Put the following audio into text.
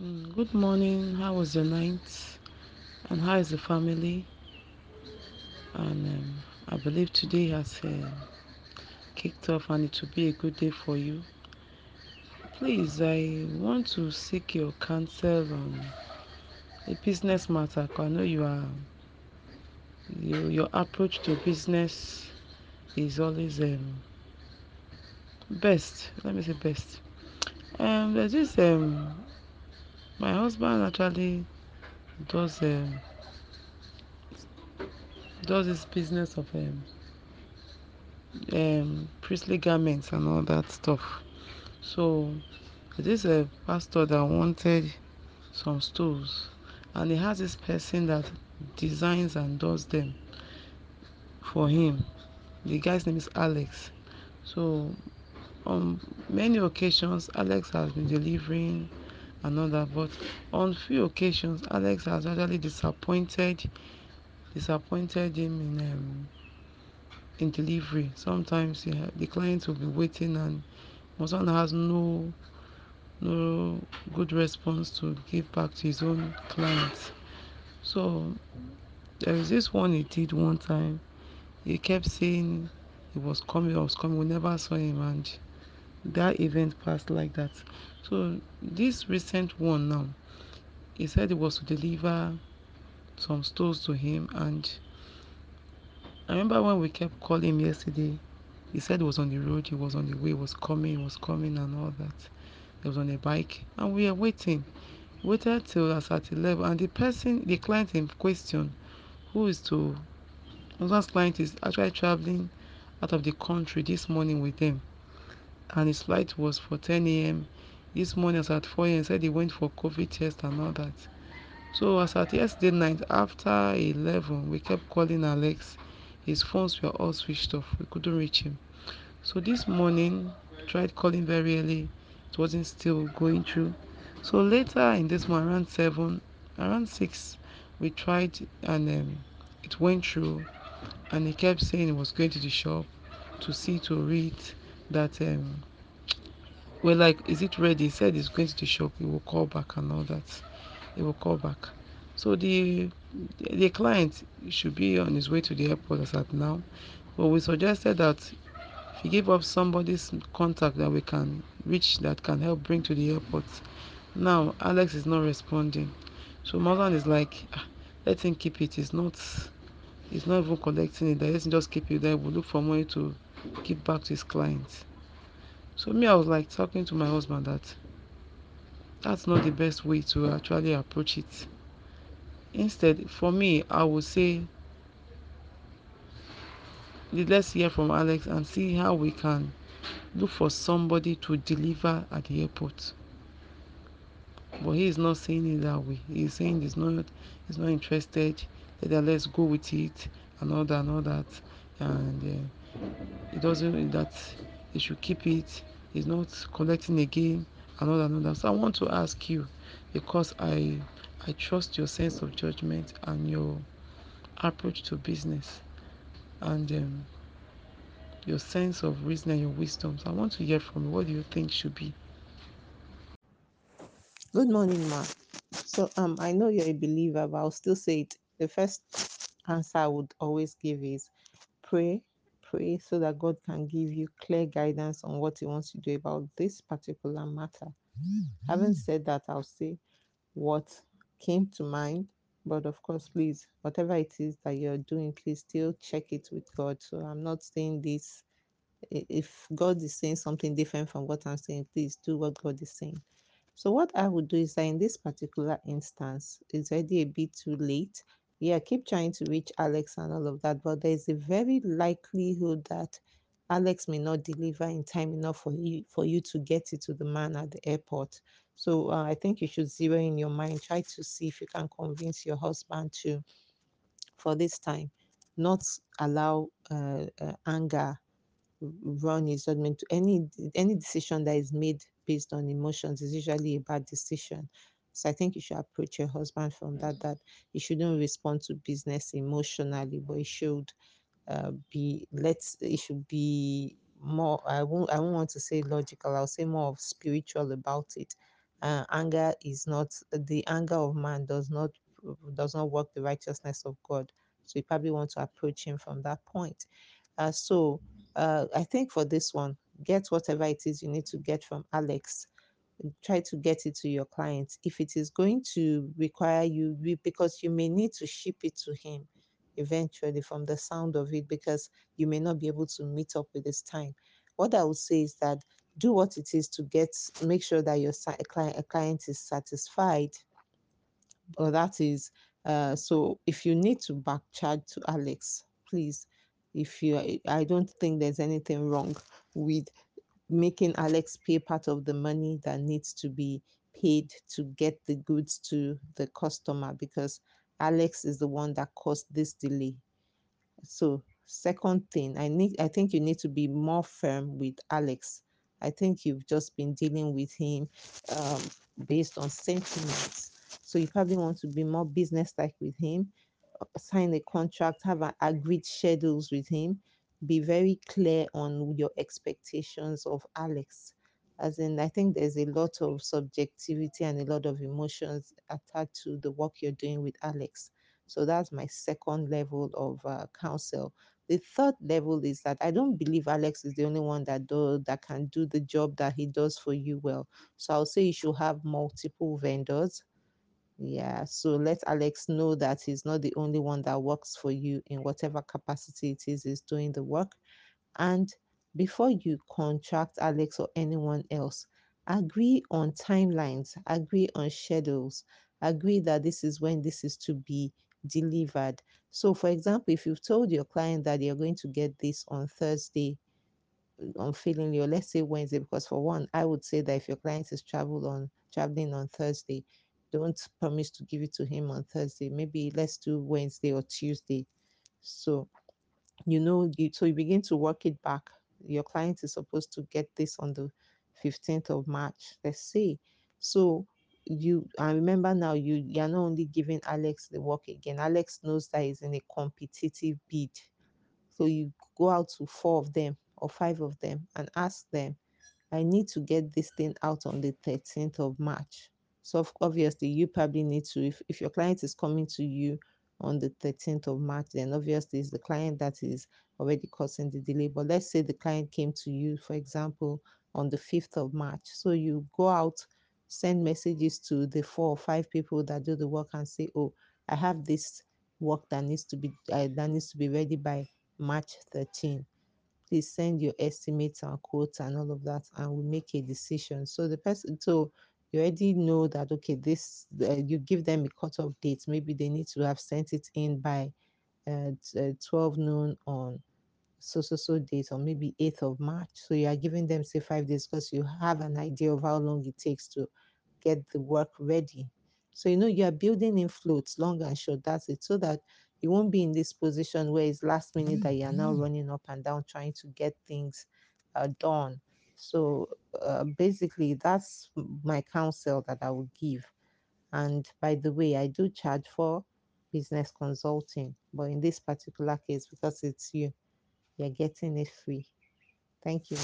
Mm, Good morning. How was your night? And how is the family? And um, I believe today has uh, kicked off and it will be a good day for you. Please, I want to seek your counsel on a business matter. I know you are you, your approach to business is always um, best. Let me say best. Um, there's this um, my husband actually does um, does this business of um, um, priestly garments and all that stuff. So this a pastor that wanted some stoles, and he has this person that designs and does them for him. The guy's name is Alex. So on many occasions, Alex has been delivering that, but on few occasions, Alex has actually disappointed disappointed him in um, in delivery. Sometimes yeah, the client will be waiting and Mosan has no no good response to give back to his own clients. So there is this one he did one time. He kept saying he was coming, he was coming. We never saw him, and that event passed like that. So this recent one now, he said he was to deliver some stoles to him, and I remember when we kept calling him yesterday. He said he was on the road, he was on the way, he was coming, he was coming, and all that. He was on a bike, and we are waiting. waited till as at 11 and the person the client in question who is to husband's client is actually traveling out of the country this morning with them and his flight was for 10 a.m this morning. As at 4 a.m he said he went for covid test and all that. So as at yesterday night after 11 we kept calling alex. His phones were all switched off. We couldn't reach him. So this morning tried calling very early. It wasn't still going through. So later in this morning around 7 around 6 we tried and um, it went through. And he kept saying he was going to the shop to see to read that um we're like is it ready? He said he's going to the shop he will call back and all that. He will call back. So the the client should be on his way to the airport as at now. But we suggested that if you give up somebody's contact that we can reach that can help bring to the airport. Now alex is not responding. So morgan is like ah, let him keep it. He's not he's not even collecting it. Let him just keep it there. We'll look for money to give back to his clients. So me i was like talking to my husband that that's not the best way to actually approach it. Instead for me i would say let's hear from alex and see how we can look for somebody to deliver at the airport. But he is not saying it that way. He is saying he's not he's not interested. That let's go with it and all that and all that. And uh, he doesn't mean that he should keep it. He's not collecting again. All that so i want to ask you because i i trust your sense of judgment and your approach to business and um, your sense of reason and your wisdom. So i want to hear from you. What do you think should be? Good morning, ma. So um I know you're a believer, but I'll still say it. The first answer I would always give is pray, pray so that God can give you clear guidance on what He wants to do about this particular matter. Having mm-hmm. said that, I'll say what came to mind. But of course, please, whatever it is that you're doing, please still check it with God. So I'm not saying this. If God is saying something different from what I'm saying, please do what God is saying. So what I would do is that in this particular instance, it's already a bit too late. Yeah, keep trying to reach Alex and all of that, but there is a very likelihood that Alex may not deliver in time enough for you for you to get it to the man at the airport. So uh, I think you should zero in your mind. Try to see if you can convince your husband to, for this time, not allow uh, uh, anger run his judgment any any decision that is made based on emotions is usually a bad decision so i think you should approach your husband from that that he shouldn't respond to business emotionally but he should uh, be let's it should be more i won't i won't want to say logical i'll say more of spiritual about it uh, anger is not the anger of man does not does not work the righteousness of God. So you probably want to approach him from that point. Uh, so uh, I think for this one, get whatever it is you need to get from Alex. Try to get it to your client. If it is going to require you, because you may need to ship it to him eventually from the sound of it, because you may not be able to meet up with his time. What I would say is that do what it is to get make sure that your client, client is satisfied or that is uh so if you need to back charge to alex please if you i don't think there's anything wrong with making alex pay part of the money that needs to be paid to get the goods to the customer because alex is the one that caused this delay so second thing, I need I think you need to be more firm with Alex. I think you've just been dealing with him um, based on sentiments. So you probably want to be more business-like with him, sign a contract, have an agreed schedules with him, be very clear on your expectations of Alex. As in, I think there's a lot of subjectivity and a lot of emotions attached to the work you're doing with Alex. So that's my second level of uh, counsel. The third level is that I don't believe Alex is the only one that do that can do the job that he does for you well. So I'll say you should have multiple vendors. Yeah, so let Alex know that he's not the only one that works for you in whatever capacity it is he's doing the work. And before you contract Alex or anyone else, agree on timelines, agree on schedules, agree that this is when this is to be delivered. So, for example, if you've told your client that you're going to get this on Thursday, unfailingly, or let's say Wednesday, because for one, I would say that if your client is on traveling on Thursday, don't promise to give it to him on Thursday. Maybe let's do Wednesday or Tuesday. So you know you so you begin to work it back your client is supposed to get this on the 15th of march let's say so you i remember now you you're not only giving alex the work again alex knows that he's in a competitive bid so you go out to four of them or five of them and ask them I need to get this thing out on the 13th of March. So obviously you probably need to if, if your client is coming to you on the 13th of March, then obviously it's the client that is already causing the delay. But let's say the client came to you, for example, on the 5th of March. So you go out, send messages to the four or five people that do the work and say, Oh, I have this work that needs to be uh, that needs to be ready by March 13 please send your estimates and quotes and all of that and we make a decision so the person so you already know that okay this uh, you give them a cut-off date maybe they need to have sent it in by uh, uh 12 noon on so so so date or maybe 8th of march. So you are giving them say five days because you have an idea of how long it takes to get the work ready. So you know you are building in floats long and short that's it so that you won't be in this position where it's last minute that you are now running up and down trying to get things uh, done so uh, basically that's my counsel that i would give and by the way i do charge for business consulting but in this particular case because it's you you're getting it free. Thank you.